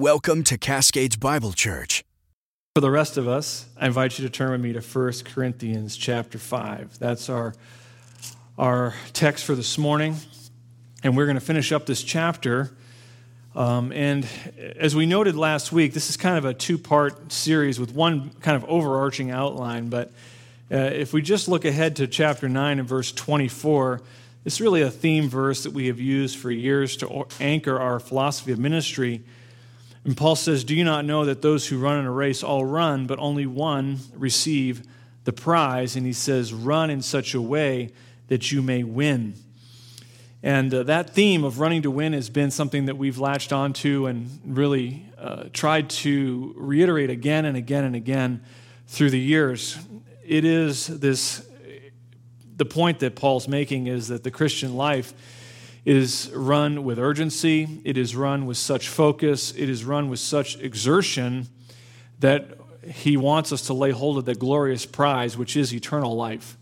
Welcome to Cascades Bible Church. For the rest of us, I invite you to turn with me to 1 Corinthians chapter 5. That's our, our text for this morning. And we're going to finish up this chapter. Um, and as we noted last week, this is kind of a two part series with one kind of overarching outline. But uh, if we just look ahead to chapter 9 and verse 24, it's really a theme verse that we have used for years to anchor our philosophy of ministry. And Paul says, Do you not know that those who run in a race all run, but only one receive the prize? And he says, Run in such a way that you may win. And uh, that theme of running to win has been something that we've latched onto and really uh, tried to reiterate again and again and again through the years. It is this the point that Paul's making is that the Christian life is run with urgency, it is run with such focus, it is run with such exertion that he wants us to lay hold of that glorious prize, which is eternal life.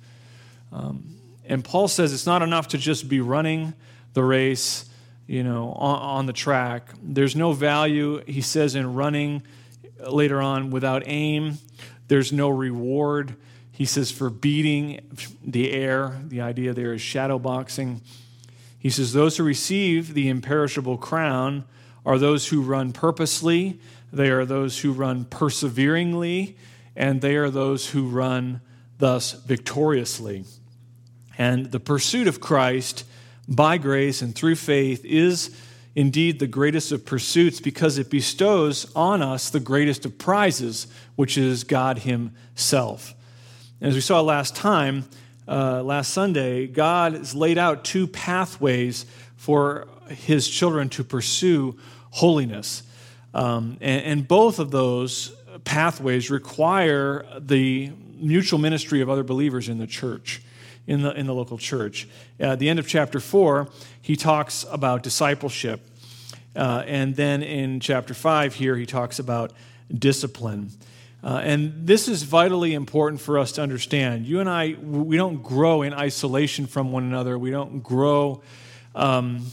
Um, and Paul says it's not enough to just be running the race, you know, on, on the track. There's no value, he says, in running later on without aim. There's no reward. He says, for beating the air, the idea there is shadow boxing. He says, those who receive the imperishable crown are those who run purposely, they are those who run perseveringly, and they are those who run thus victoriously. And the pursuit of Christ by grace and through faith is indeed the greatest of pursuits because it bestows on us the greatest of prizes, which is God Himself. And As we saw last time, uh, last Sunday, God has laid out two pathways for his children to pursue holiness. Um, and, and, both of those pathways require the mutual ministry of other believers in the church, in the, in the local church. At the end of chapter 4, he talks about discipleship. Uh, and then in chapter 5 here, he talks about discipline. Uh, and this is vitally important for us to understand. You and I, we don't grow in isolation from one another. We don't grow um,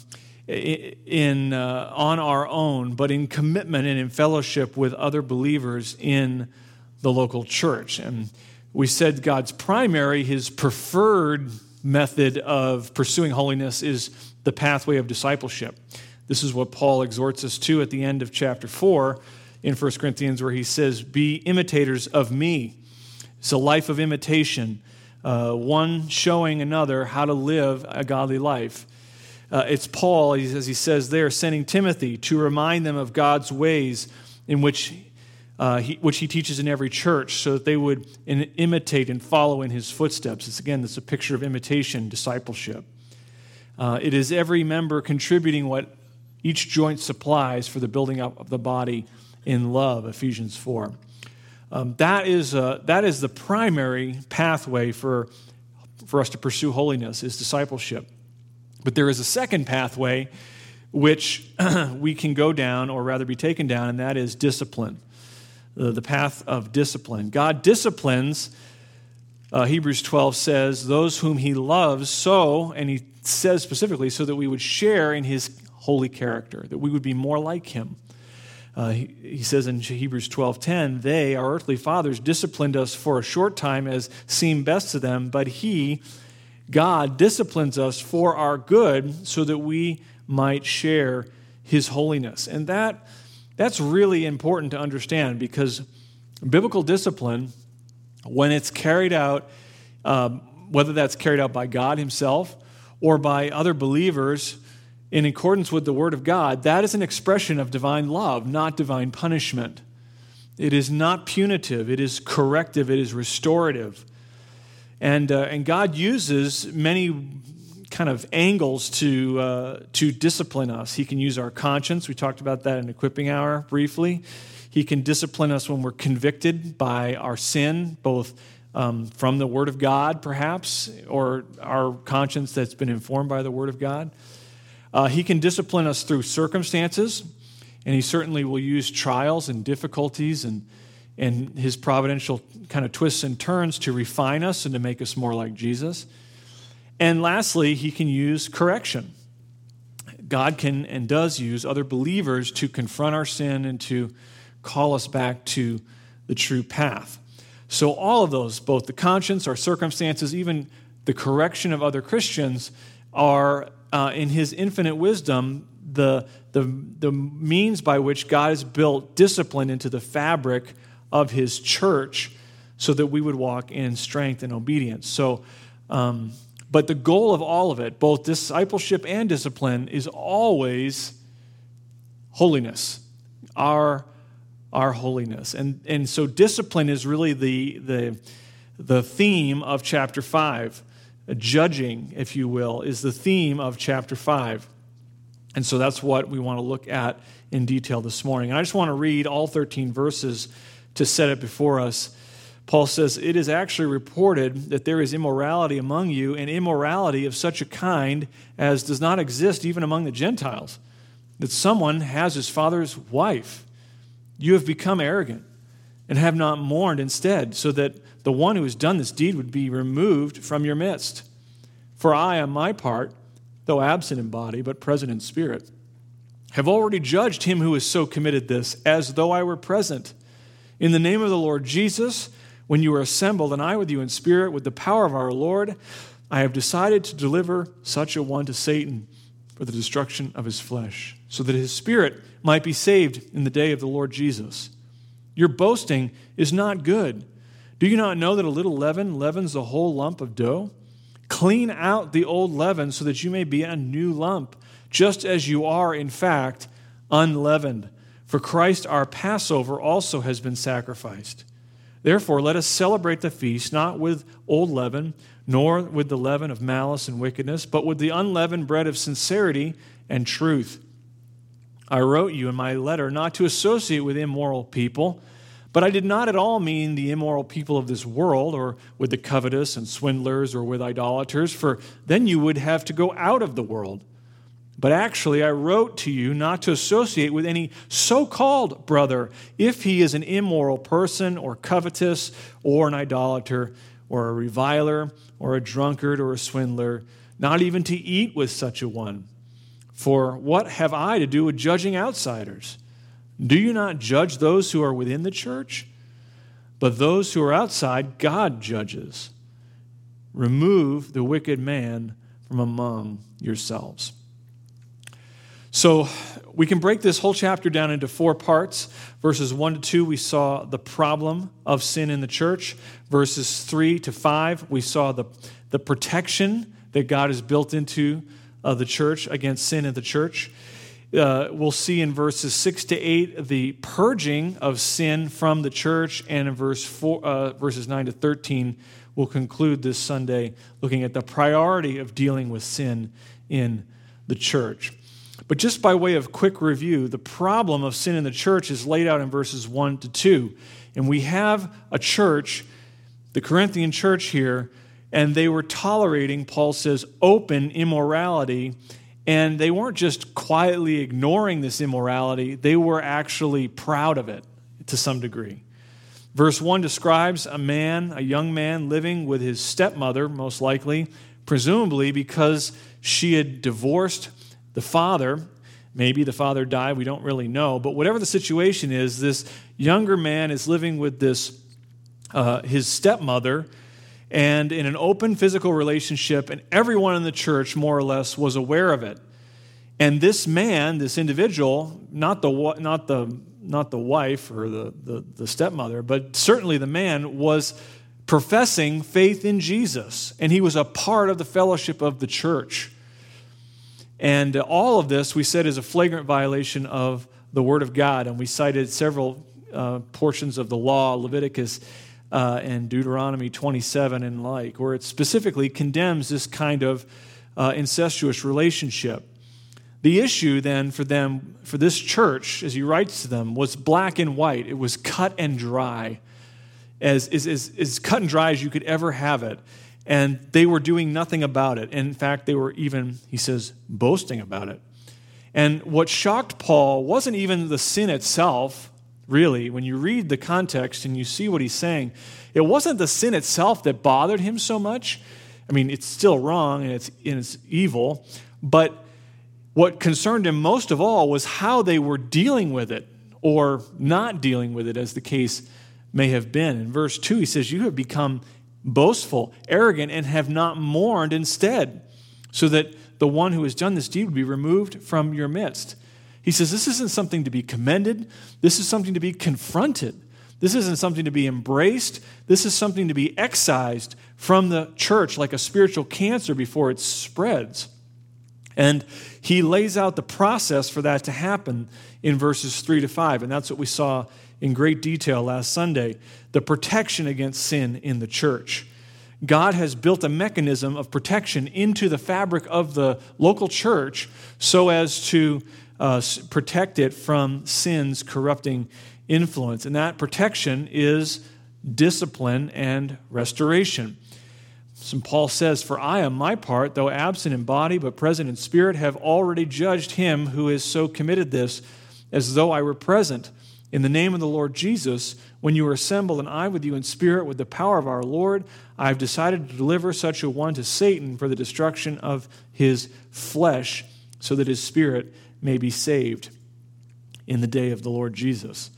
in uh, on our own, but in commitment and in fellowship with other believers in the local church. And we said God's primary, His preferred method of pursuing holiness is the pathway of discipleship. This is what Paul exhorts us to at the end of chapter four in 1 Corinthians where he says, Be imitators of me. It's a life of imitation, uh, one showing another how to live a godly life. Uh, it's Paul, as he says there, sending Timothy to remind them of God's ways in which, uh, he, which he teaches in every church so that they would in, imitate and follow in his footsteps. It's again, it's a picture of imitation, discipleship. Uh, it is every member contributing what each joint supplies for the building up of the body in love, Ephesians 4. Um, that, is, uh, that is the primary pathway for, for us to pursue holiness, is discipleship. But there is a second pathway which we can go down, or rather be taken down, and that is discipline. The, the path of discipline. God disciplines, uh, Hebrews 12 says, those whom he loves so, and he says specifically, so that we would share in his holy character, that we would be more like him. Uh, he, he, says in Hebrews 12:10, "They, our earthly fathers, disciplined us for a short time as seemed best to them, but He, God, disciplines us for our good, so that we might share His holiness." And that that's really important to understand because biblical discipline, when it's carried out, um, whether that's carried out by God Himself or by other believers in accordance with the Word of God, that is an expression of divine love, not divine punishment. It is not punitive, it is corrective, it is restorative. And, uh, and God uses many kind of angles to, uh, to discipline us. He can use our conscience. We talked about that in equipping hour briefly. He can discipline us when we're convicted by our sin, both um, from the Word of God, perhaps, or our conscience that's been informed by the Word of God. Uh, he can discipline us through circumstances, and he certainly will use trials and difficulties and, and his providential kind of twists and turns to refine us and to make us more like Jesus. And lastly, he can use correction. God can and does use other believers to confront our sin and to call us back to the true path. So, all of those, both the conscience, our circumstances, even the correction of other Christians, are uh, in His infinite wisdom the, the, the means by which God has built discipline into the fabric of His church so that we would walk in strength and obedience. So, um, but the goal of all of it, both discipleship and discipline, is always holiness, our, our holiness. And, and so discipline is really the, the, the theme of chapter 5. Judging, if you will, is the theme of chapter 5. And so that's what we want to look at in detail this morning. And I just want to read all 13 verses to set it before us. Paul says, It is actually reported that there is immorality among you, and immorality of such a kind as does not exist even among the Gentiles, that someone has his father's wife. You have become arrogant and have not mourned instead, so that the one who has done this deed would be removed from your midst. For I, on my part, though absent in body, but present in spirit, have already judged him who has so committed this, as though I were present. In the name of the Lord Jesus, when you are assembled, and I with you in spirit, with the power of our Lord, I have decided to deliver such a one to Satan for the destruction of his flesh, so that his spirit might be saved in the day of the Lord Jesus. Your boasting is not good. Do you not know that a little leaven leavens the whole lump of dough? Clean out the old leaven so that you may be a new lump, just as you are, in fact, unleavened. For Christ our Passover also has been sacrificed. Therefore, let us celebrate the feast not with old leaven, nor with the leaven of malice and wickedness, but with the unleavened bread of sincerity and truth. I wrote you in my letter not to associate with immoral people, but I did not at all mean the immoral people of this world, or with the covetous and swindlers, or with idolaters, for then you would have to go out of the world. But actually, I wrote to you not to associate with any so called brother if he is an immoral person, or covetous, or an idolater, or a reviler, or a drunkard, or a swindler, not even to eat with such a one. For what have I to do with judging outsiders? Do you not judge those who are within the church? But those who are outside, God judges. Remove the wicked man from among yourselves. So we can break this whole chapter down into four parts. Verses 1 to 2, we saw the problem of sin in the church. Verses 3 to 5, we saw the, the protection that God has built into uh, the church against sin in the church. Uh, we'll see in verses 6 to 8 the purging of sin from the church. And in verse four, uh, verses 9 to 13, we'll conclude this Sunday looking at the priority of dealing with sin in the church. But just by way of quick review, the problem of sin in the church is laid out in verses 1 to 2. And we have a church, the Corinthian church here, and they were tolerating, Paul says, open immorality. And they weren't just quietly ignoring this immorality, they were actually proud of it to some degree. Verse 1 describes a man, a young man, living with his stepmother, most likely, presumably because she had divorced the father, maybe the father died, we don't really know, but whatever the situation is, this younger man is living with this, uh, his stepmother, and in an open physical relationship, and everyone in the church, more or less, was aware of it. And this man, this individual, not the, not the, not the wife or the, the, the stepmother, but certainly the man, was professing faith in Jesus, and he was a part of the fellowship of the church. And all of this, we said, is a flagrant violation of the Word of God. And we cited several uh, portions of the law, Leviticus uh, and Deuteronomy 27 and like, where it specifically condemns this kind of uh, incestuous relationship. The issue then for them, for this church, as he writes to them, was black and white. It was cut and dry, as, as, as, as cut and dry as you could ever have it and they were doing nothing about it. In fact, they were even, he says, boasting about it. And what shocked Paul wasn't even the sin itself, really. When you read the context and you see what he's saying, it wasn't the sin itself that bothered him so much. I mean, it's still wrong and it's, and it's evil, but What concerned him most of all was how they were dealing with it or not dealing with it, as the case may have been. In verse 2, he says, You have become boastful, arrogant, and have not mourned instead, so that the one who has done this deed would be removed from your midst. He says, This isn't something to be commended, this is something to be confronted. This isn't something to be embraced. This is something to be excised from the church like a spiritual cancer before it spreads. And he lays out the process for that to happen in verses 3 to 5. And that's what we saw in great detail last Sunday the protection against sin in the church. God has built a mechanism of protection into the fabric of the local church so as to uh, protect it from sin's corrupting influence. And that protection is discipline and restoration. St. Paul says, For I, on my part, though absent in body but present in spirit, have already judged him who has so committed this, as though I were present. In the name of the Lord Jesus, when you are assembled, and I with you in spirit, with the power of our Lord, I have decided to deliver such a one to Satan for the destruction of his flesh, so that his spirit may be saved in the day of the Lord Jesus.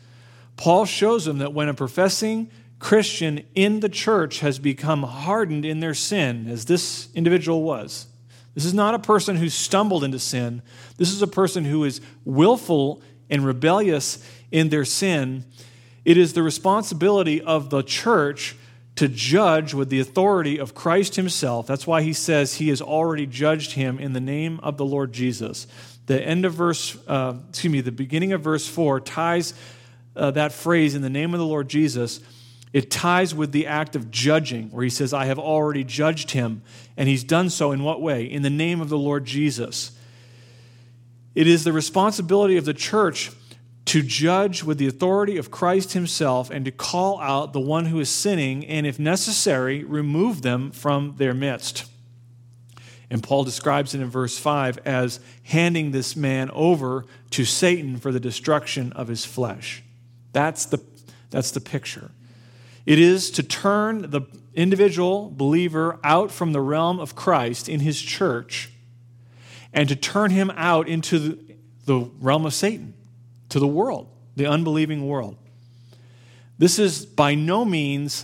Paul shows him that when a professing Christian in the church has become hardened in their sin, as this individual was, this is not a person who stumbled into sin. This is a person who is willful and rebellious in their sin. It is the responsibility of the church to judge with the authority of Christ Himself. That's why He says He has already judged him in the name of the Lord Jesus. The end of verse, uh, excuse me, the beginning of verse 4 ties uh, that phrase in the name of the Lord Jesus, it ties with the act of judging, where he says, I have already judged him. And he's done so in what way? In the name of the Lord Jesus. It is the responsibility of the church to judge with the authority of Christ himself and to call out the one who is sinning and, if necessary, remove them from their midst. And Paul describes it in verse 5 as handing this man over to Satan for the destruction of his flesh. That's the, that's the picture. It is to turn the individual believer out from the realm of Christ in his church and to turn him out into the, the realm of Satan, to the world, the unbelieving world. This is by no means,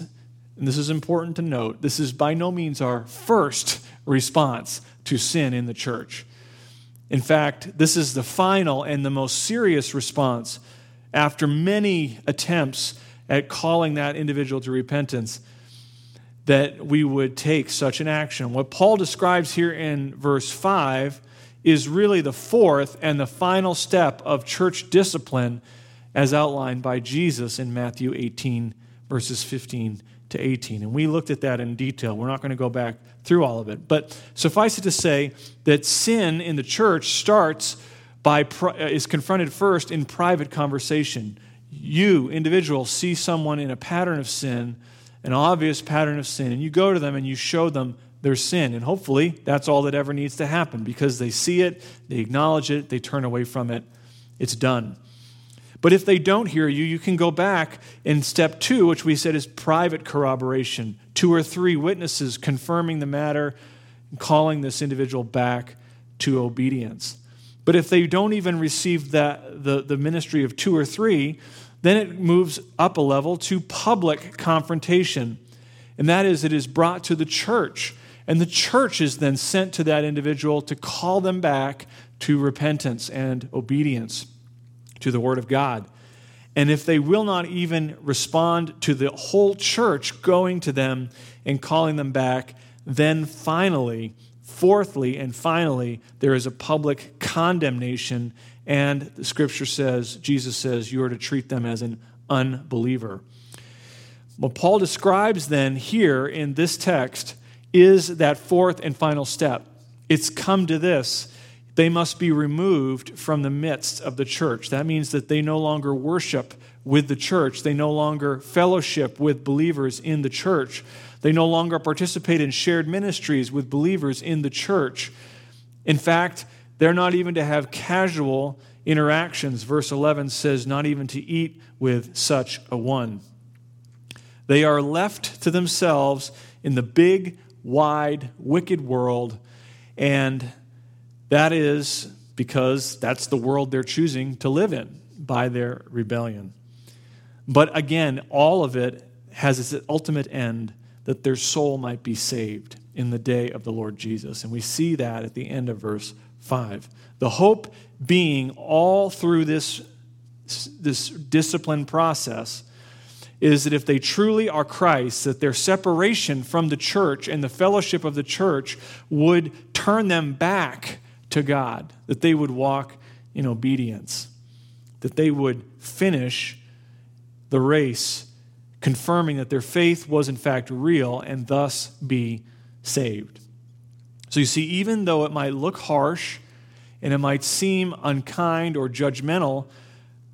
and this is important to note, this is by no means our first response to sin in the church. In fact, this is the final and the most serious response after many attempts at calling that individual to repentance, that we would take such an action. What Paul describes here in verse 5 is really the fourth and the final step of church discipline as outlined by Jesus in Matthew 18, verses 15 to 18. And we looked at that in detail. We're not going to go back through all of it. But suffice it to say that sin in the church starts by, uh, is confronted first in private conversation. You, individual, see someone in a pattern of sin, an obvious pattern of sin, and you go to them and you show them their sin. And hopefully, that's all that ever needs to happen because they see it, they acknowledge it, they turn away from it. It's done. But if they don't hear you, you can go back in step two, which we said is private corroboration. Two or three witnesses confirming the matter, and calling this individual back to obedience. But if they don't even receive that, the, the ministry of two or three, then it moves up a level to public confrontation. And that is, it is brought to the church. And the church is then sent to that individual to call them back to repentance and obedience to the Word of God. And if they will not even respond to the whole church going to them and calling them back, then finally Fourthly and finally, there is a public condemnation, and the scripture says, Jesus says, you are to treat them as an unbeliever. What Paul describes then here in this text is that fourth and final step. It's come to this. They must be removed from the midst of the church. That means that they no longer worship with the church, they no longer fellowship with believers in the church. They no longer participate in shared ministries with believers in the church. In fact, they're not even to have casual interactions. Verse 11 says, not even to eat with such a one. They are left to themselves in the big, wide, wicked world, and that is because that's the world they're choosing to live in by their rebellion. But again, all of it has its ultimate end that their soul might be saved in the day of the Lord Jesus. And we see that at the end of verse 5. The hope being all through this, this discipline process is that if they truly are Christ, that their separation from the church and the fellowship of the church would turn them back to God, that they would walk in obedience, that they would finish the race, confirming that their faith was in fact real and thus be saved. So you see, even though it might look harsh and it might seem unkind or judgmental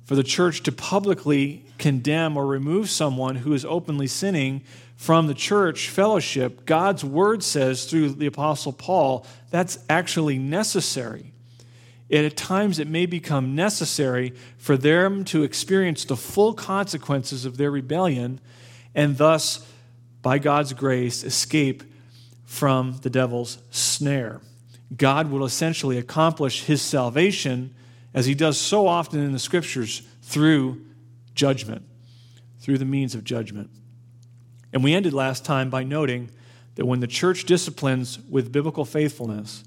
for the church to publicly condemn or remove someone who is openly sinning from the church fellowship, God's word says through the Apostle Paul that's actually necessary. At times, it may become necessary for them to experience the full consequences of their rebellion and thus, by God's grace, escape from the devil's snare. God will essentially accomplish his salvation, as he does so often in the scriptures, through judgment, through the means of judgment. And we ended last time by noting that when the church disciplines with biblical faithfulness,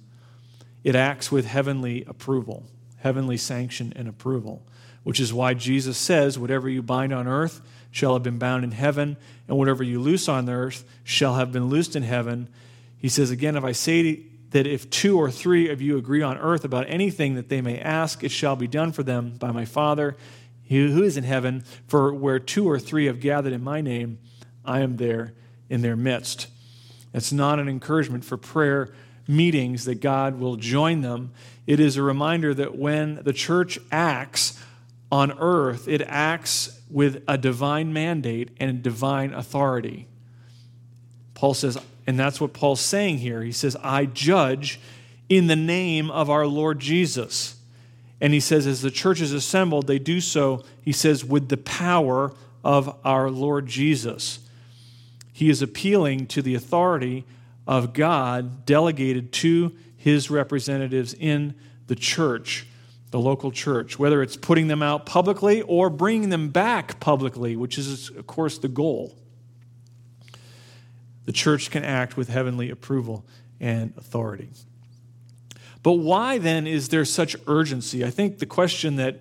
it acts with heavenly approval, heavenly sanction and approval, which is why Jesus says, Whatever you bind on earth shall have been bound in heaven, and whatever you loose on earth shall have been loosed in heaven. He says, Again, if I say that if two or three of you agree on earth about anything that they may ask, it shall be done for them by my Father who is in heaven. For where two or three have gathered in my name, I am there in their midst. It's not an encouragement for prayer meetings that God will join them. It is a reminder that when the church acts on earth, it acts with a divine mandate and divine authority. Paul says, and that's what Paul's saying here. He says, I judge in the name of our Lord Jesus. And he says, as the church is assembled, they do so, he says, with the power of our Lord Jesus. He is appealing to the authority of God delegated to his representatives in the church, the local church, whether it's putting them out publicly or bringing them back publicly, which is, of course, the goal. The church can act with heavenly approval and authority. But why then is there such urgency? I think the question that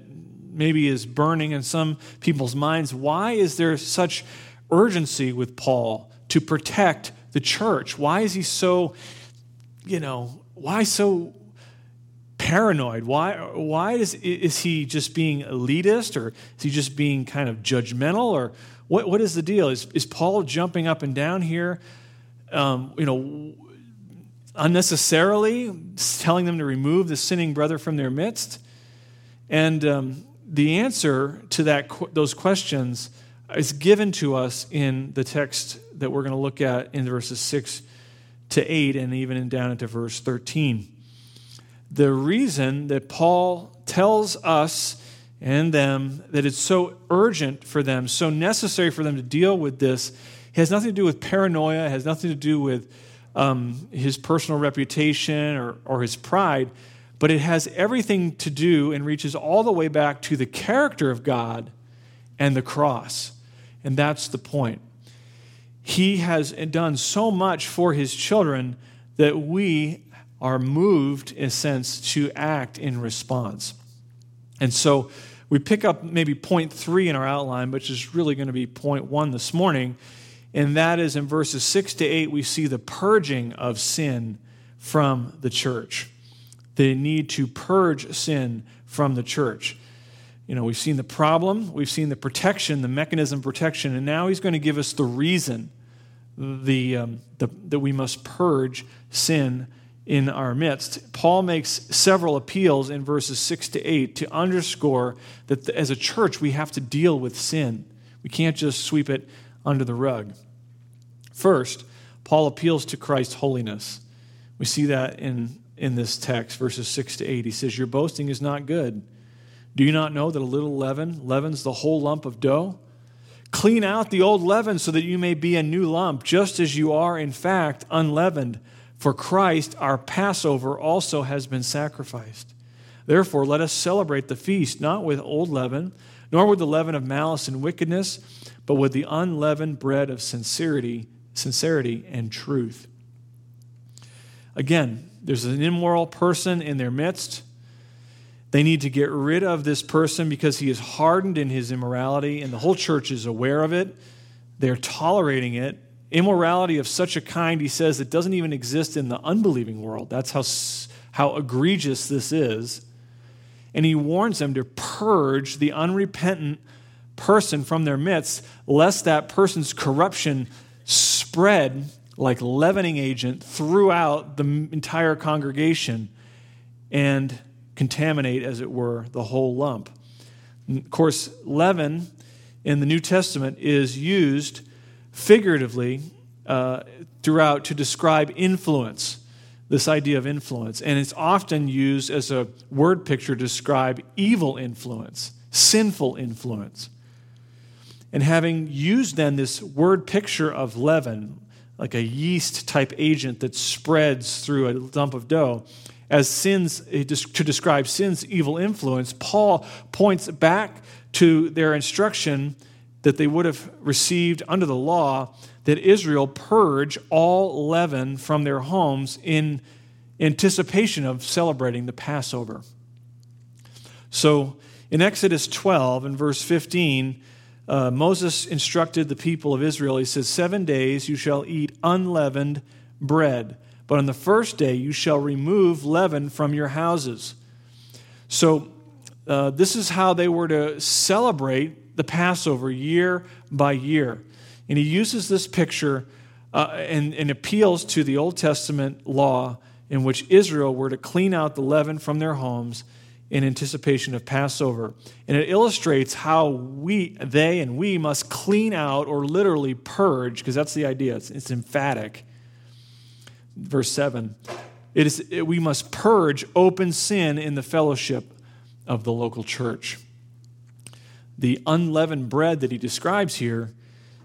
maybe is burning in some people's minds why is there such urgency with Paul to protect the church? Why is he so, you know, why so paranoid? Why, why is, is he just being elitist or is he just being kind of judgmental or what, what is the deal? Is, is Paul jumping up and down here, um, you know, unnecessarily telling them to remove the sinning brother from their midst? And um, the answer to that, those questions is given to us in the text that we're going to look at in verses 6 to 8 and even down into verse 13. The reason that Paul tells us and them that it's so urgent for them, so necessary for them to deal with this, has nothing to do with paranoia, has nothing to do with um, his personal reputation or, or his pride, but it has everything to do and reaches all the way back to the character of God and the cross. And that's the point. He has done so much for his children that we are moved, in a sense, to act in response. And so we pick up maybe point three in our outline, which is really going to be point one this morning. And that is in verses six to eight, we see the purging of sin from the church. The need to purge sin from the church. You know, we've seen the problem, we've seen the protection, the mechanism of protection, and now he's going to give us the reason the, um, the, that we must purge sin in our midst. Paul makes several appeals in verses 6 to 8 to underscore that as a church we have to deal with sin. We can't just sweep it under the rug. First, Paul appeals to Christ's holiness. We see that in, in this text, verses 6 to 8. He says, Your boasting is not good. Do you not know that a little leaven leavens the whole lump of dough? Clean out the old leaven so that you may be a new lump, just as you are, in fact, unleavened. For Christ, our Passover, also has been sacrificed. Therefore, let us celebrate the feast not with old leaven, nor with the leaven of malice and wickedness, but with the unleavened bread of sincerity, sincerity and truth. Again, there's an immoral person in their midst. They need to get rid of this person because he is hardened in his immorality, and the whole church is aware of it. They're tolerating it. Immorality of such a kind, he says, it doesn't even exist in the unbelieving world. That's how, how egregious this is. And he warns them to purge the unrepentant person from their midst, lest that person's corruption spread like leavening agent throughout the entire congregation and contaminate, as it were, the whole lump. Of course, leaven in the New Testament is used figuratively uh, throughout to describe influence, this idea of influence. And it's often used as a word picture to describe evil influence, sinful influence. And having used then this word picture of leaven, like a yeast type agent that spreads through a lump of dough, as sins, eh, to describe sin's evil influence, Paul points back to their instruction that they would have received under the law that Israel purge all leaven from their homes in anticipation of celebrating the Passover. So in Exodus 12 and verse 15, uh, Moses instructed the people of Israel, he says, Seven days you shall eat unleavened bread, but on the first day you shall remove leaven from your houses. So, uh, this is how they were to celebrate the Passover year by year. And he uses this picture uh, and, and appeals to the Old Testament law in which Israel were to clean out the leaven from their homes in anticipation of Passover. And it illustrates how we, they and we must clean out or literally purge, because that's the idea, it's, it's emphatic. Verse 7 it is, it, we must purge open sin in the fellowship of the local church. The unleavened bread that he describes here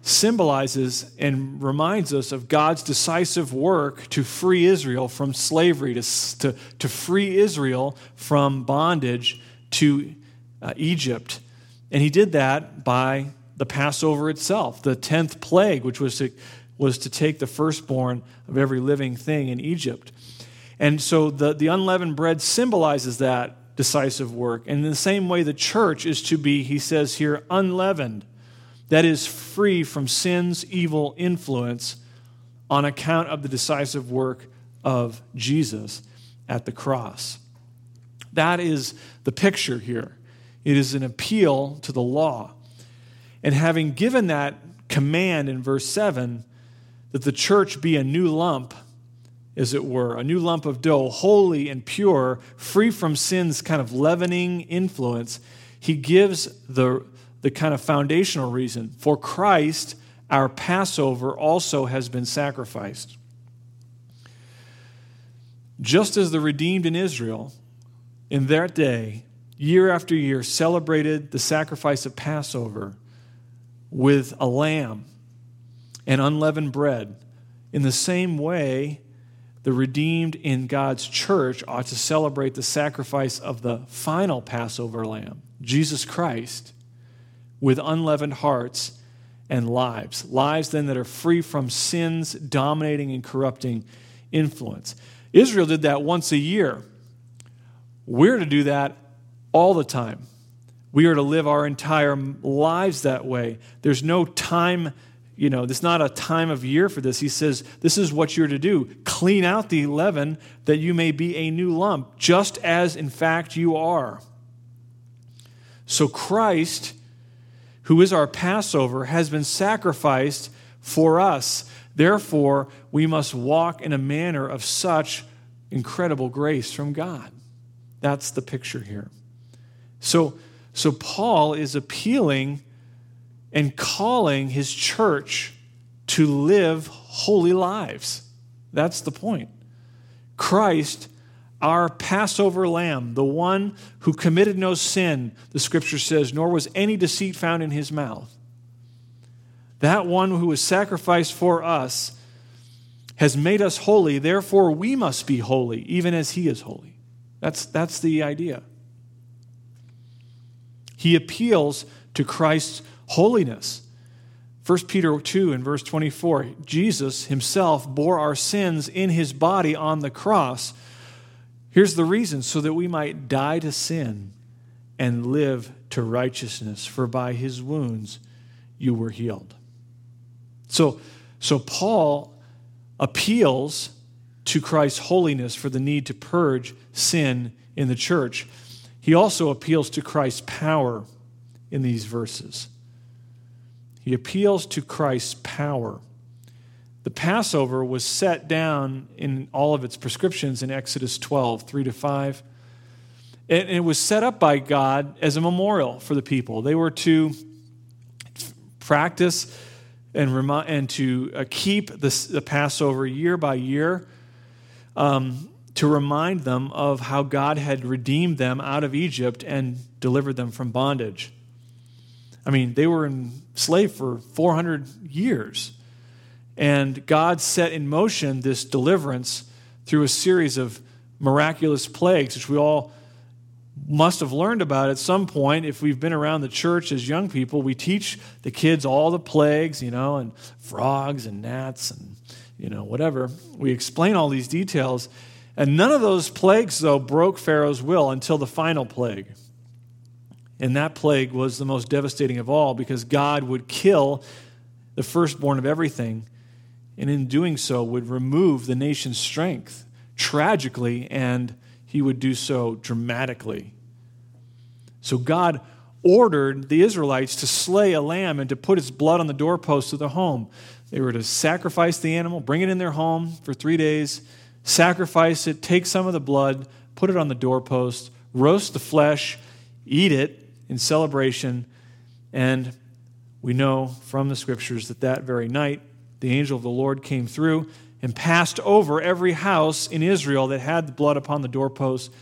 symbolizes and reminds us of God's decisive work to free Israel from slavery, to, to, to free Israel from bondage to uh, Egypt. And he did that by the Passover itself, the 10th plague, which was to, was to take the firstborn of every living thing in Egypt. And so the, the unleavened bread symbolizes that decisive work. And in the same way, the church is to be, he says here, unleavened that is free from sin's evil influence on account of the decisive work of Jesus at the cross. That is the picture here. It is an appeal to the law. And having given that command in verse 7 that the church be a new lump, as it were, a new lump of dough, holy and pure, free from sin's kind of leavening influence, he gives the the kind of foundational reason. For Christ, our Passover also has been sacrificed. Just as the redeemed in Israel in that day, year after year, celebrated the sacrifice of Passover with a lamb and unleavened bread, in the same way, the redeemed in God's church ought to celebrate the sacrifice of the final Passover lamb, Jesus Christ with unleavened hearts and lives. Lives then that are free from sin's dominating and corrupting influence. Israel did that once a year. We're to do that all the time. We are to live our entire lives that way. There's no time, you know, there's not a time of year for this. He says, This is what you're to do clean out the leaven that you may be a new lump, just as in fact you are. So Christ who is our Passover, has been sacrificed for us. Therefore, we must walk in a manner of such incredible grace from God. That's the picture here. So, so Paul is appealing and calling his church to live holy lives. That's the point. Christ our Passover lamb, the one who committed no sin, the scripture says, nor was any deceit found in his mouth. That one who was sacrificed for us has made us holy, therefore we must be holy, even as he is holy. That's, that's the idea. He appeals to Christ's holiness. 1 Peter 2 and verse 24 Jesus himself bore our sins in his body on the cross. Here's the reason so that we might die to sin and live to righteousness, for by his wounds you were healed. So, so Paul appeals to Christ's holiness for the need to purge sin in the church. He also appeals to Christ's power in these verses. He appeals to Christ's power. The Passover was set down in all of its prescriptions in Exodus 12, 3 to 5. And it was set up by God as a memorial for the people. They were to practice and, remi- and to uh, keep the, the, Passover year by year um, to remind them of how God had redeemed them out of Egypt and delivered them from bondage. I mean, they were enslaved for 400 years. And God set in motion this deliverance through a series of miraculous plagues, which we all must have learned about at some point. If we've been around the church as young people, we teach the kids all the plagues, you know, and frogs and gnats and, you know, whatever. We explain all these details. And none of those plagues, though, broke Pharaoh's will until the final plague. And that plague was the most devastating of all because God would kill the firstborn of everything, and in doing so, would remove the nation's strength tragically, and he would do so dramatically. So God ordered the Israelites to slay a lamb and to put its blood on the doorpost of the home. They were to sacrifice the animal, bring it in their home for three days, sacrifice it, take some of the blood, put it on the doorpost, roast the flesh, eat it in celebration. And we know from the scriptures that that very night, the angel of the Lord came through and passed over every house in Israel that had the blood upon the doorposts,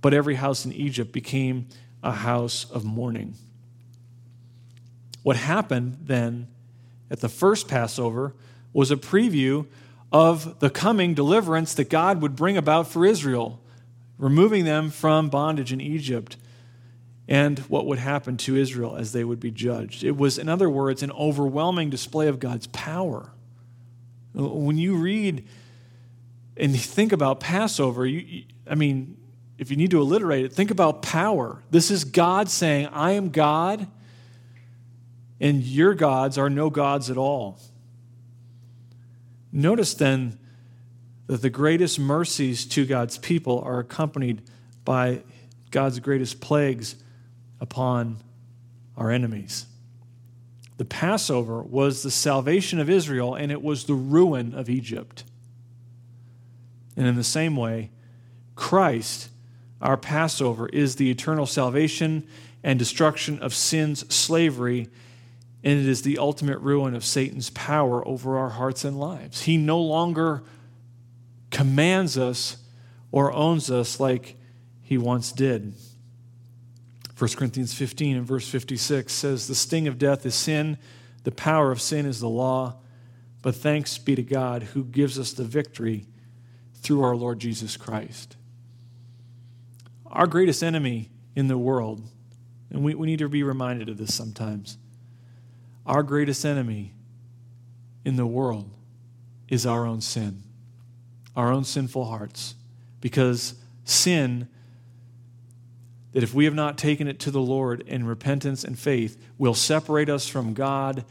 but every house in Egypt became a house of mourning. What happened then at the first Passover was a preview of the coming deliverance that God would bring about for Israel, removing them from bondage in Egypt, and what would happen to Israel as they would be judged. It was, in other words, an overwhelming display of God's power. When you read and think about Passover, you, I mean, if you need to alliterate it, think about power. This is God saying, I am God, and your gods are no gods at all. Notice then that the greatest mercies to God's people are accompanied by God's greatest plagues upon our enemies. The Passover was the salvation of Israel, and it was the ruin of Egypt. And in the same way, Christ, our Passover, is the eternal salvation and destruction of sin's slavery, and it is the ultimate ruin of Satan's power over our hearts and lives. He no longer commands us or owns us like he once did. 1 Corinthians 15 and verse 56 says, The sting of death is sin, the power of sin is the law, but thanks be to God who gives us the victory through our Lord Jesus Christ. Our greatest enemy in the world, and we, we need to be reminded of this sometimes, our greatest enemy in the world is our own sin, our own sinful hearts, because sin that if we have not taken it to the Lord in repentance and faith, will separate us from God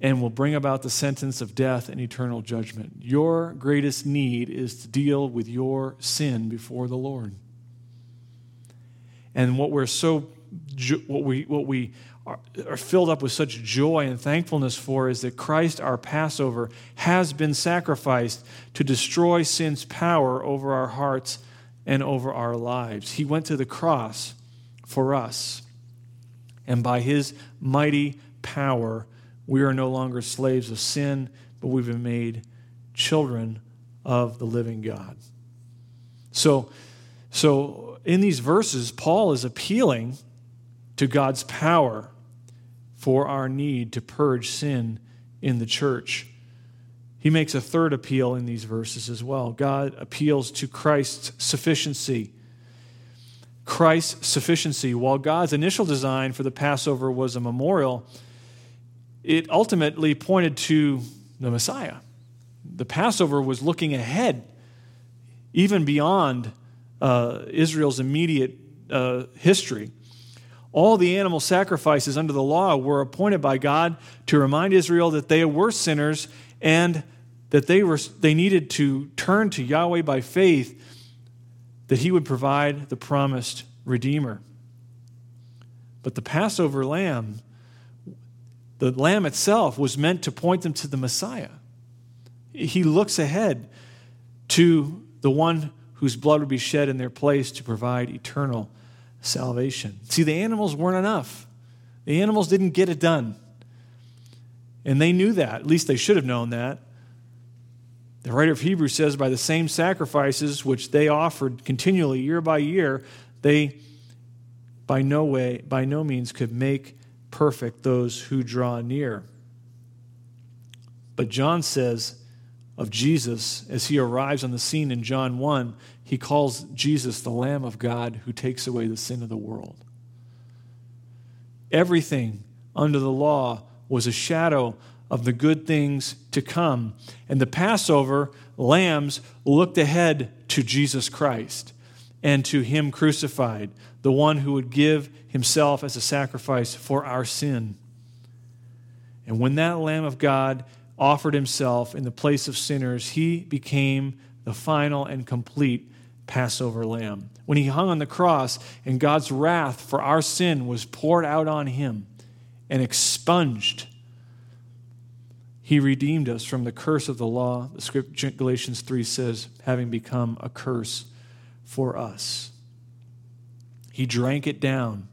and will bring about the sentence of death and eternal judgment. Your greatest need is to deal with your sin before the Lord. And what we're so what we what we are, are filled up with such joy and thankfulness for is that Christ our Passover has been sacrificed to destroy sin's power over our hearts and over our lives. He went to the cross for us. And by his mighty power, we are no longer slaves of sin, but we've been made children of the living God. So, so in these verses, Paul is appealing to God's power for our need to purge sin in the church. He makes a third appeal in these verses as well. God appeals to Christ's sufficiency Christ's sufficiency. While God's initial design for the Passover was a memorial, it ultimately pointed to the Messiah. The Passover was looking ahead, even beyond uh, Israel's immediate uh, history. All the animal sacrifices under the law were appointed by God to remind Israel that they were sinners and that they, were, they needed to turn to Yahweh by faith, that He would provide the promised Redeemer. But the Passover lamb, the lamb itself, was meant to point them to the Messiah. He looks ahead to the one whose blood would be shed in their place to provide eternal salvation. See, the animals weren't enough. The animals didn't get it done. And they knew that. At least they should have known that. The writer of Hebrews says, by the same sacrifices which they offered continually year by year, they by no way, by no means could make perfect those who draw near. But John says of Jesus, as he arrives on the scene in John 1, he calls Jesus the Lamb of God who takes away the sin of the world. Everything under the law was a shadow of the good things to come. And the Passover lambs looked ahead to Jesus Christ and to Him crucified, the one who would give Himself as a sacrifice for our sin. And when that Lamb of God offered Himself in the place of sinners, He became the final and complete Passover lamb. When He hung on the cross and God's wrath for our sin was poured out on Him and expunged he redeemed us from the curse of the law. The scripture, Galatians 3 says, having become a curse for us. He drank it down.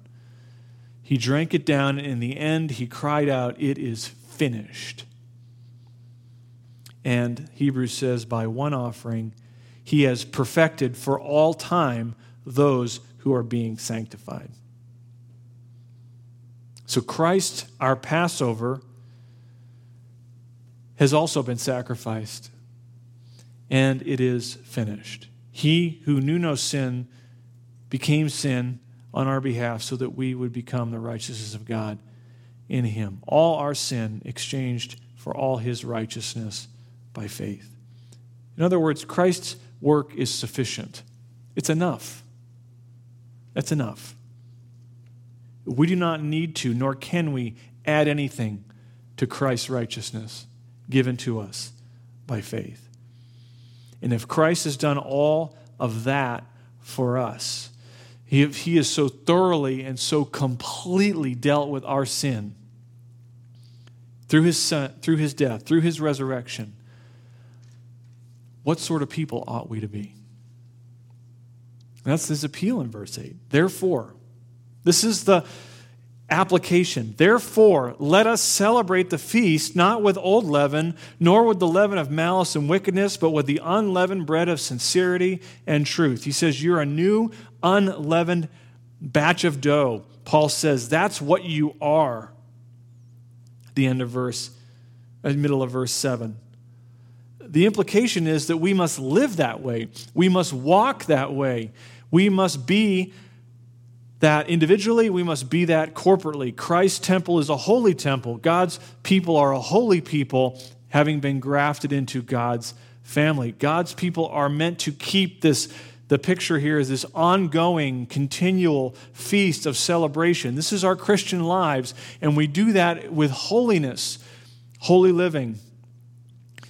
He drank it down, and in the end, he cried out, It is finished. And Hebrews says, By one offering, he has perfected for all time those who are being sanctified. So, Christ, our Passover, has also been sacrificed, and it is finished. He who knew no sin became sin on our behalf so that we would become the righteousness of God in him. All our sin exchanged for all his righteousness by faith. In other words, Christ's work is sufficient. It's enough. That's enough. We do not need to, nor can we, add anything to Christ's righteousness given to us by faith. And if Christ has done all of that for us, he, he has so thoroughly and so completely dealt with our sin through his, son, through his death, through his resurrection. What sort of people ought we to be? That's his appeal in verse 8. Therefore, this is the application. Therefore, let us celebrate the feast not with old leaven, nor with the leaven of malice and wickedness, but with the unleavened bread of sincerity and truth. He says, You're a new, unleavened batch of dough. Paul says, That's what you are. The end of verse, uh, middle of verse 7. The implication is that we must live that way. We must walk that way. We must be that individually, we must be that corporately. Christ's temple is a holy temple. God's people are a holy people, having been grafted into God's family. God's people are meant to keep this. The picture here is this ongoing, continual feast of celebration. This is our Christian lives, and we do that with holiness, holy living.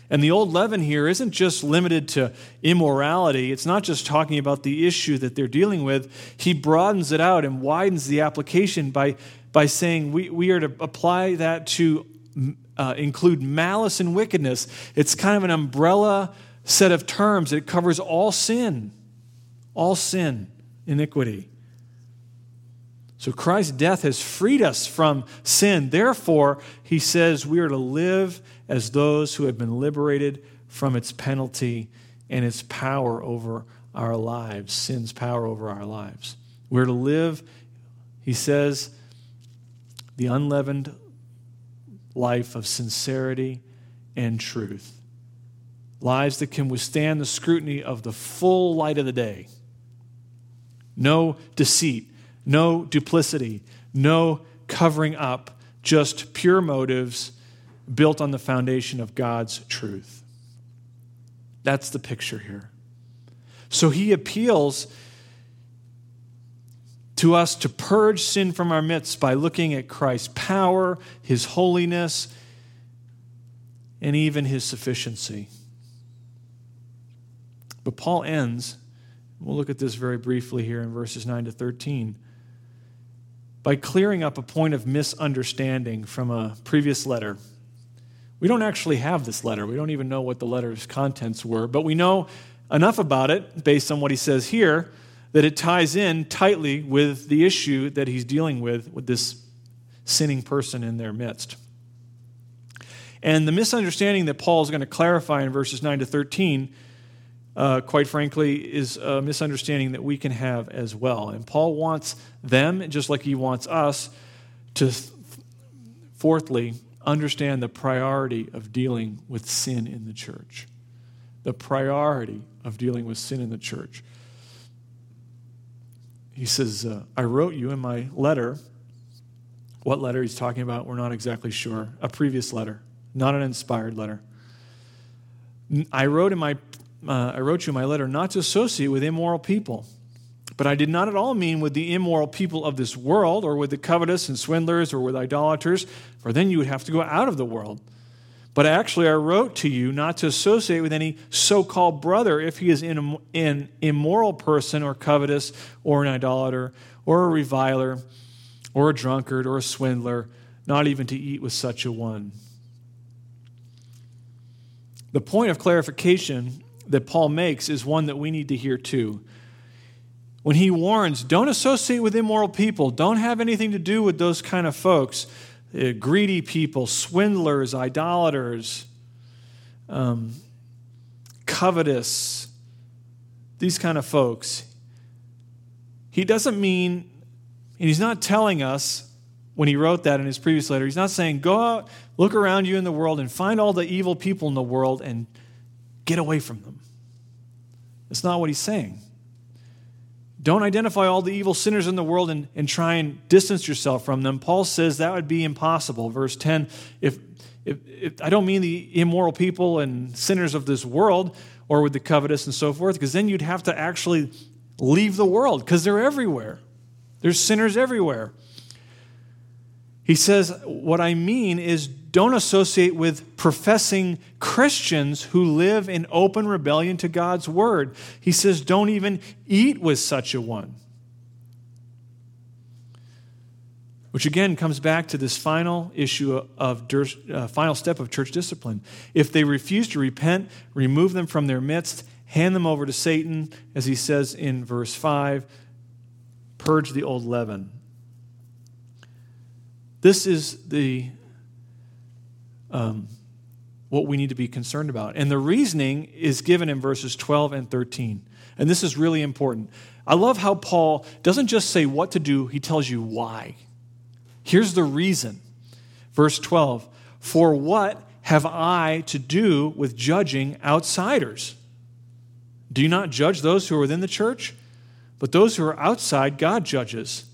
And the old leaven here isn't just limited to immorality, it's not just talking about the issue that they're dealing with. He broadens it out and widens the application by, by saying we, we are to apply that to uh, include malice and wickedness. It's kind of an umbrella set of terms, it covers all sin, all sin, iniquity. So Christ's death has freed us from sin. Therefore, he says we are to live as those who have been liberated from its penalty and its power over our lives, sin's power over our lives. We're to live, he says, the unleavened life of sincerity and truth. Lives that can withstand the scrutiny of the full light of the day no deceit, no duplicity, no covering up, just pure motives built on the foundation of God's truth. That's the picture here. So he appeals to us to purge sin from our midst by looking at Christ's power, his holiness, and even his sufficiency. But Paul ends, we'll look at this very briefly here in verses 9 to 13, by clearing up a point of misunderstanding from a previous letter. We don't actually have this letter. We don't even know what the letter's contents were, but we know enough about it based on what he says here that it ties in tightly with the issue that he's dealing with with this sinning person in their midst. And the misunderstanding that Paul is going to clarify in verses 9 to 13, uh, quite frankly, is a misunderstanding that we can have as well. And Paul wants them, just like he wants us, to, fourthly, understand the priority of dealing with sin in the church. The priority of dealing with sin in the church. He says, uh, I wrote you in my letter. What letter he's talking about, we're not exactly sure. A previous letter not an inspired letter. I wrote in my uh, I wrote you my letter not to associate with immoral people. But I did not at all mean with the immoral people of this world, or with the covetous and swindlers, or with idolaters, for then you would have to go out of the world. But actually, I wrote to you not to associate with any so called brother if he is an immoral person, or covetous, or an idolater, or a reviler, or a drunkard, or a swindler, not even to eat with such a one. The point of clarification that Paul makes is one that we need to hear too. When he warns, don't associate with immoral people, don't have anything to do with those kind of folks, uh, greedy people, swindlers, idolaters, um, covetous, these kind of folks. He doesn't mean, and he's not telling us when he wrote that in his previous letter, he's not saying, go out, look around you in the world and find all the evil people in the world and get away from them. That's not what he's saying. Don't identify all the evil sinners in the world and, and try and distance yourself from them. Paul says that would be impossible. Verse 10 if, if, if I don't mean the immoral people and sinners of this world or with the covetous and so forth, because then you'd have to actually leave the world because they're everywhere. There's sinners everywhere. He says, What I mean is, don't associate with professing Christians who live in open rebellion to God's word. He says, Don't even eat with such a one. Which again comes back to this final issue of uh, final step of church discipline. If they refuse to repent, remove them from their midst, hand them over to Satan, as he says in verse 5, purge the old leaven. This is the um, what we need to be concerned about. And the reasoning is given in verses 12 and 13. And this is really important. I love how Paul doesn't just say what to do, he tells you why. Here's the reason. Verse 12 For what have I to do with judging outsiders? Do you not judge those who are within the church? But those who are outside, God judges.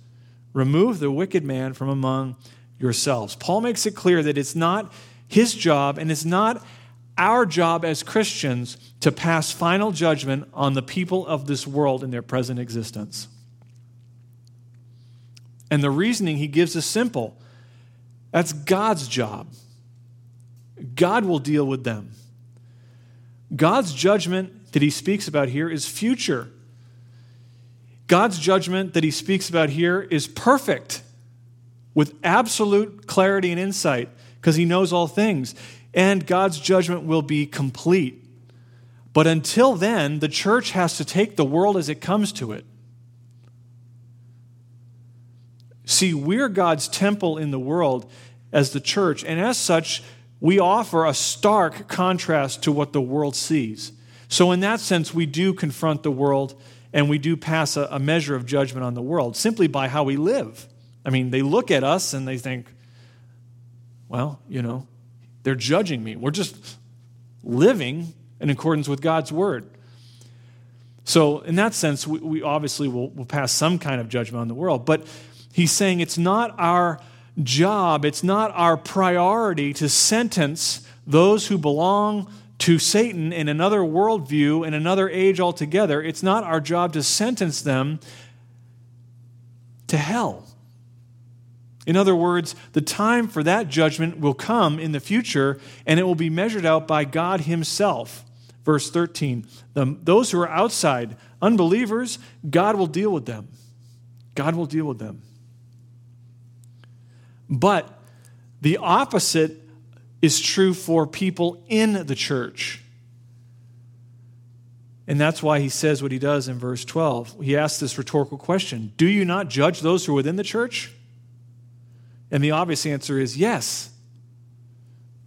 Remove the wicked man from among yourselves. Paul makes it clear that it's not his job and it's not our job as Christians to pass final judgment on the people of this world in their present existence. And the reasoning he gives is simple that's God's job. God will deal with them. God's judgment that he speaks about here is future. God's judgment that he speaks about here is perfect with absolute clarity and insight because he knows all things. And God's judgment will be complete. But until then, the church has to take the world as it comes to it. See, we're God's temple in the world as the church, and as such, we offer a stark contrast to what the world sees. So, in that sense, we do confront the world and we do pass a, measure of judgment on the world simply by how we live. I mean, they look at us and they think, well, you know, they're judging me. We're just living in accordance with God's word. So, in that sense, we, we obviously will, will pass some kind of judgment on the world. But he's saying it's not our job, it's not our priority to sentence those who belong to Satan in another worldview, in another age altogether. It's not our job to sentence them to hell. In other words, the time for that judgment will come in the future, and it will be measured out by God Himself. Verse 13 the, Those who are outside, unbelievers, God will deal with them. God will deal with them. But the opposite is true for people in the church. And that's why he says what he does in verse 12. He asks this rhetorical question Do you not judge those who are within the church? And the obvious answer is yes.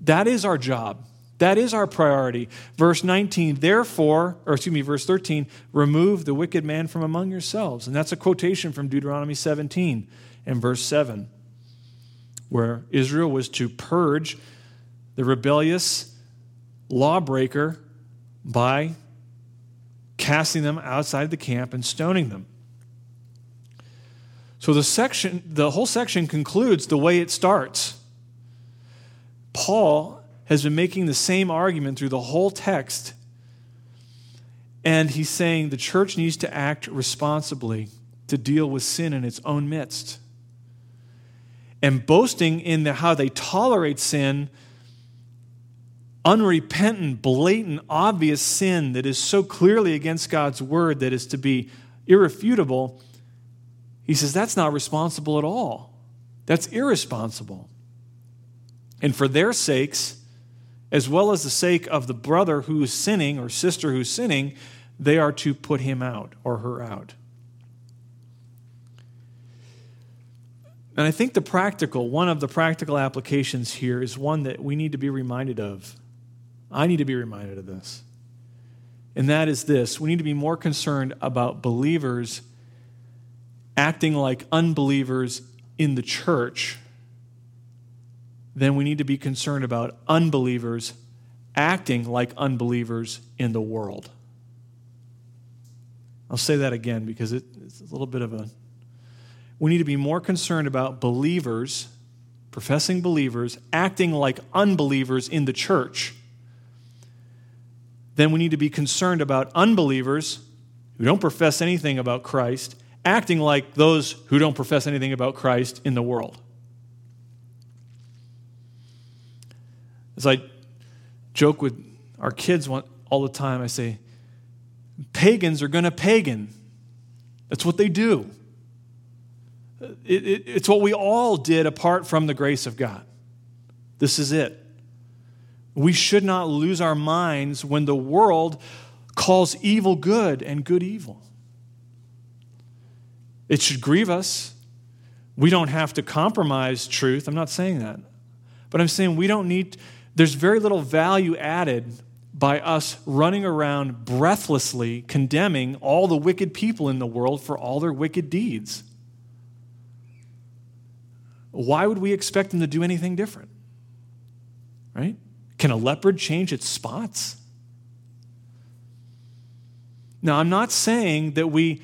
That is our job. That is our priority. Verse 19, therefore, or excuse me, verse 13, remove the wicked man from among yourselves. And that's a quotation from Deuteronomy 17 and verse 7, where Israel was to purge the rebellious lawbreaker by casting them outside the camp and stoning them. So the section, the whole section concludes the way it starts. Paul has been making the same argument through the whole text. And he's saying the church needs to act responsibly to deal with sin in its own midst. And boasting in the, how they tolerate sin, unrepentant, blatant, obvious sin that is so clearly against God's word that is to be irrefutable he says that's not responsible at all. That's irresponsible. And for their sakes, as well as the sake of the brother who is sinning or sister who's sinning, they are to put him out or her out. And I think the practical, one of the practical applications here is one that we need to be reminded of. I need to be reminded of this. And that is this we need to be more concerned about believers acting like unbelievers in the church, then we need to be concerned about unbelievers acting like unbelievers in the world. I'll say that again because it's a little bit of a. We need to be more concerned about believers, professing believers, acting like unbelievers in the church. Then we need to be concerned about unbelievers who don't profess anything about Christ acting like those who don't profess anything about Christ in the world. As I joke with our kids all the time, I say, pagans are going to pagan. That's what they do. It, it, it's what we all did apart from the grace of God. This is it. We should not lose our minds when the world calls evil good and good evil. It should grieve us. We don't have to compromise truth. I'm not saying that. But I'm saying we don't need, there's very little value added by us running around breathlessly condemning all the wicked people in the world for all their wicked deeds. Why would we expect them to do anything different? Right? Can a leopard change its spots? Now, I'm not saying that we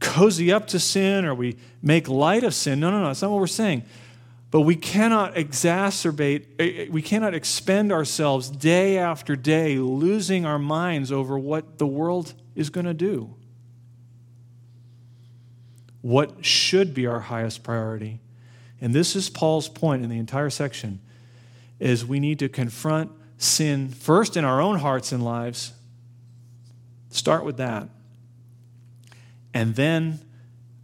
cozy up to sin or we make light of sin. No, no, no. That's not what we're saying. But we cannot exacerbate, eh, eh, we cannot expend ourselves day after day losing our minds over what the world is going to do. What should be our highest priority? And this is Paul's point in the entire section is we need to confront sin first in our own hearts and lives. Start with that and then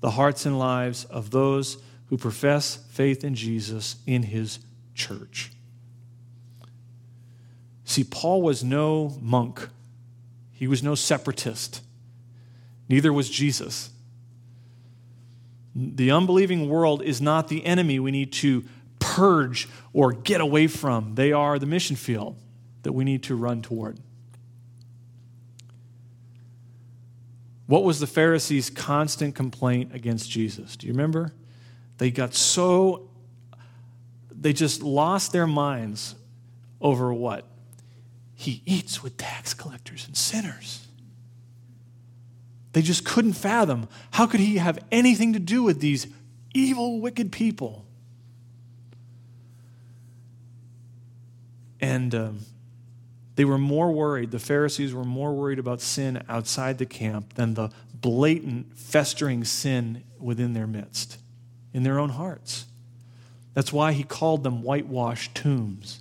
the hearts and lives of those who profess faith in Jesus in his church. See, Paul was no monk, he was no separatist, neither was Jesus. The unbelieving world is not the enemy we need to purge or get away from. They are the mission field that we need to run toward. What was the Pharisees' constant complaint against Jesus? Do you remember? They got so, they just lost their minds over what? He eats with tax collectors and sinners. They just couldn't fathom how could he have anything to do with these evil, wicked people. And um, they were more worried, the Pharisees were more worried about sin outside the camp than the blatant, festering sin within their midst, in their own hearts. That's why he called them whitewashed tombs.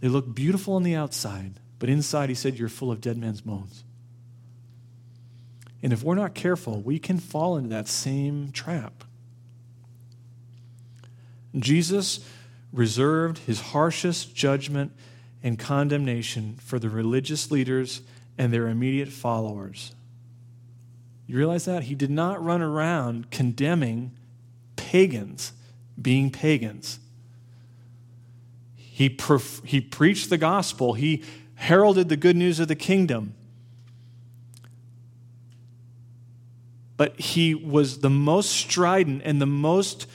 They look beautiful on the outside, but inside he said, You're full of dead men's bones. And if we're not careful, we can fall into that same trap. Jesus reserved his harshest judgment and condemnation for the religious leaders and their immediate followers. You realize that? He did not run around condemning pagans being pagans. He, pref- he preached the gospel, he heralded the good news of the kingdom. But he was the most strident and the most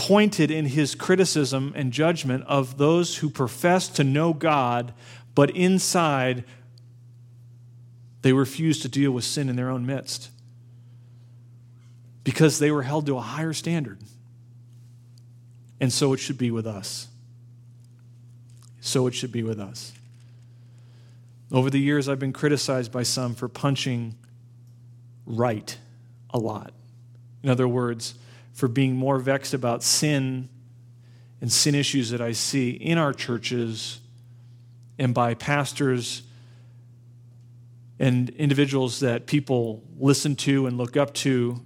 pointed in his criticism and judgment of those who profess to know God, but inside they refuse to deal with sin in their own midst because they were held to a higher standard. And so it should be with us. So it should be with us. Over the years, I've been criticized by some for punching right a lot. In other words, for being more vexed about sin and sin issues that I see in our churches and by pastors and individuals that people listen to and look up to.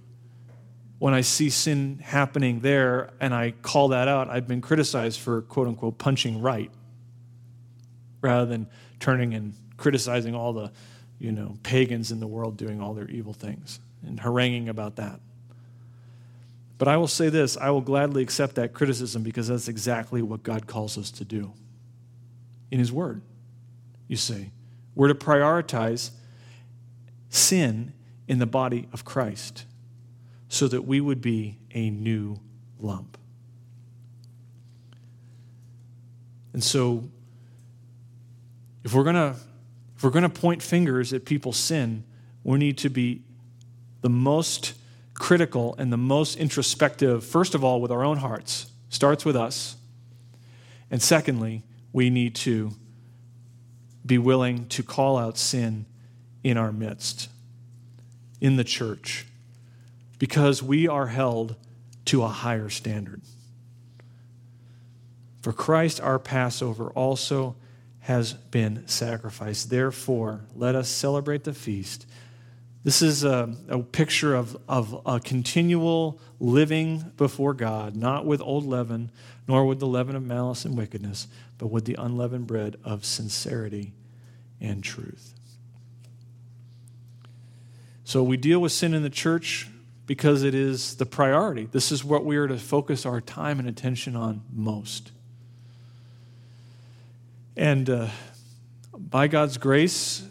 When I see sin happening there and I call that out, I've been criticized for quote unquote punching right rather than turning and criticizing all the you know pagans in the world doing all their evil things and haranguing about that. But I will say this I will gladly accept that criticism because that's exactly what God calls us to do in His Word. You see, we're to prioritize sin in the body of Christ so that we would be a new lump. And so, if we're going to if we're going to point fingers at people's sin, we need to be the most critical and the most introspective, first of all, with our own hearts. Starts with us. And secondly, we need to be willing to call out sin in our midst, in the church, because we are held to a higher standard. For Christ, our Passover, also has been sacrificed. Therefore, let us celebrate the feast this is a, a, picture of, of a continual living before God, not with old leaven, nor with the leaven of malice and wickedness, but with the unleavened bread of sincerity and truth. So we deal with sin in the church because it is the priority. This is what we are to focus our time and attention on most. And uh, by God's grace,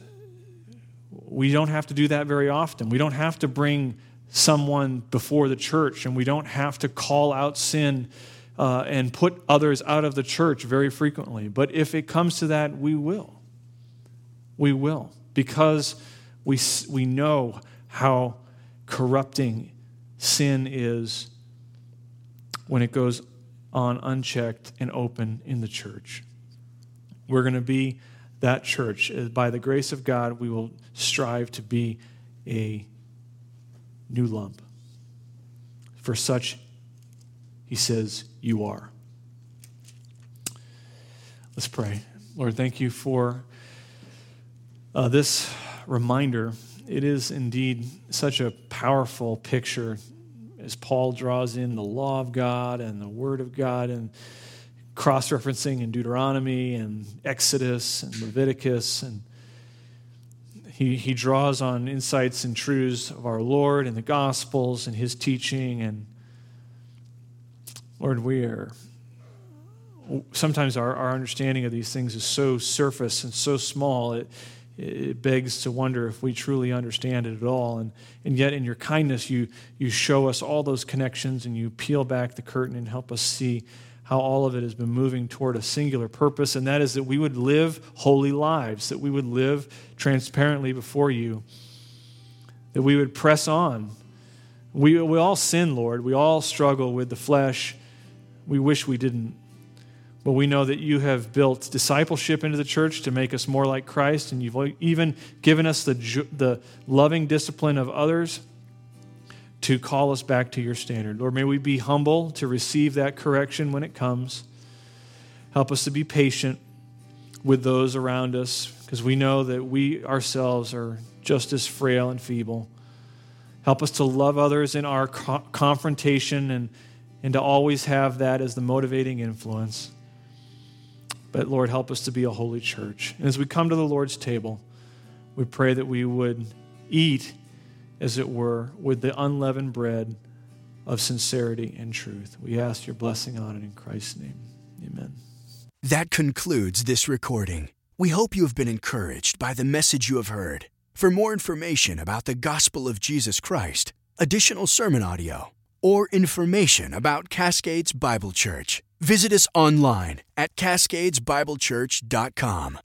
we don't have to do that very often. We don't have to bring someone before the church, and we don't have to call out sin uh, and put others out of the church very frequently. But if it comes to that, we will. We will, because we, we know how corrupting sin is when it goes on unchecked and open in the church. We're going to be that church. Uh, by the grace of God, we will strive to be a new lump. For such, he says, you are. Let's pray. Lord, thank you for uh, this reminder. It is indeed such a powerful picture as Paul draws in the law of God and the Word of God and cross referencing in Deuteronomy and Exodus and Leviticus. And he, he draws on insights and truths of our Lord and the Gospels and his teaching. And Lord, we are. Sometimes our, our understanding of these things is so surface and so small, it, it begs to wonder if we truly understand it at all. And, and yet, in your kindness, you, you show us all those connections and you peel back the curtain and help us see how all of it has been moving toward a singular purpose, and that is that we would live holy lives, that we would live transparently before you, that we would press on. We, we all sin, Lord. We all struggle with the flesh. We wish we didn't. But we know that you have built discipleship into the church to make us more like Christ, and you've even given us the, the loving discipline of others to call us back to your standard. Lord, may we be humble to receive that correction when it comes. Help us to be patient with those around us because we know that we ourselves are just as frail and feeble. Help us to love others in our co- confrontation and, and to always have that as the motivating influence. But Lord, help us to be a holy church. And as we come to the Lord's table, we pray that we would eat, as it were, with the unleavened bread of sincerity and truth. We ask your blessing on it in Christ's name. Amen. That concludes this recording. We hope you have been encouraged by the message you have heard. For more information about the gospel of Jesus Christ, additional sermon audio, or information about Cascades Bible Church, visit us online at cascadesbiblechurch.com.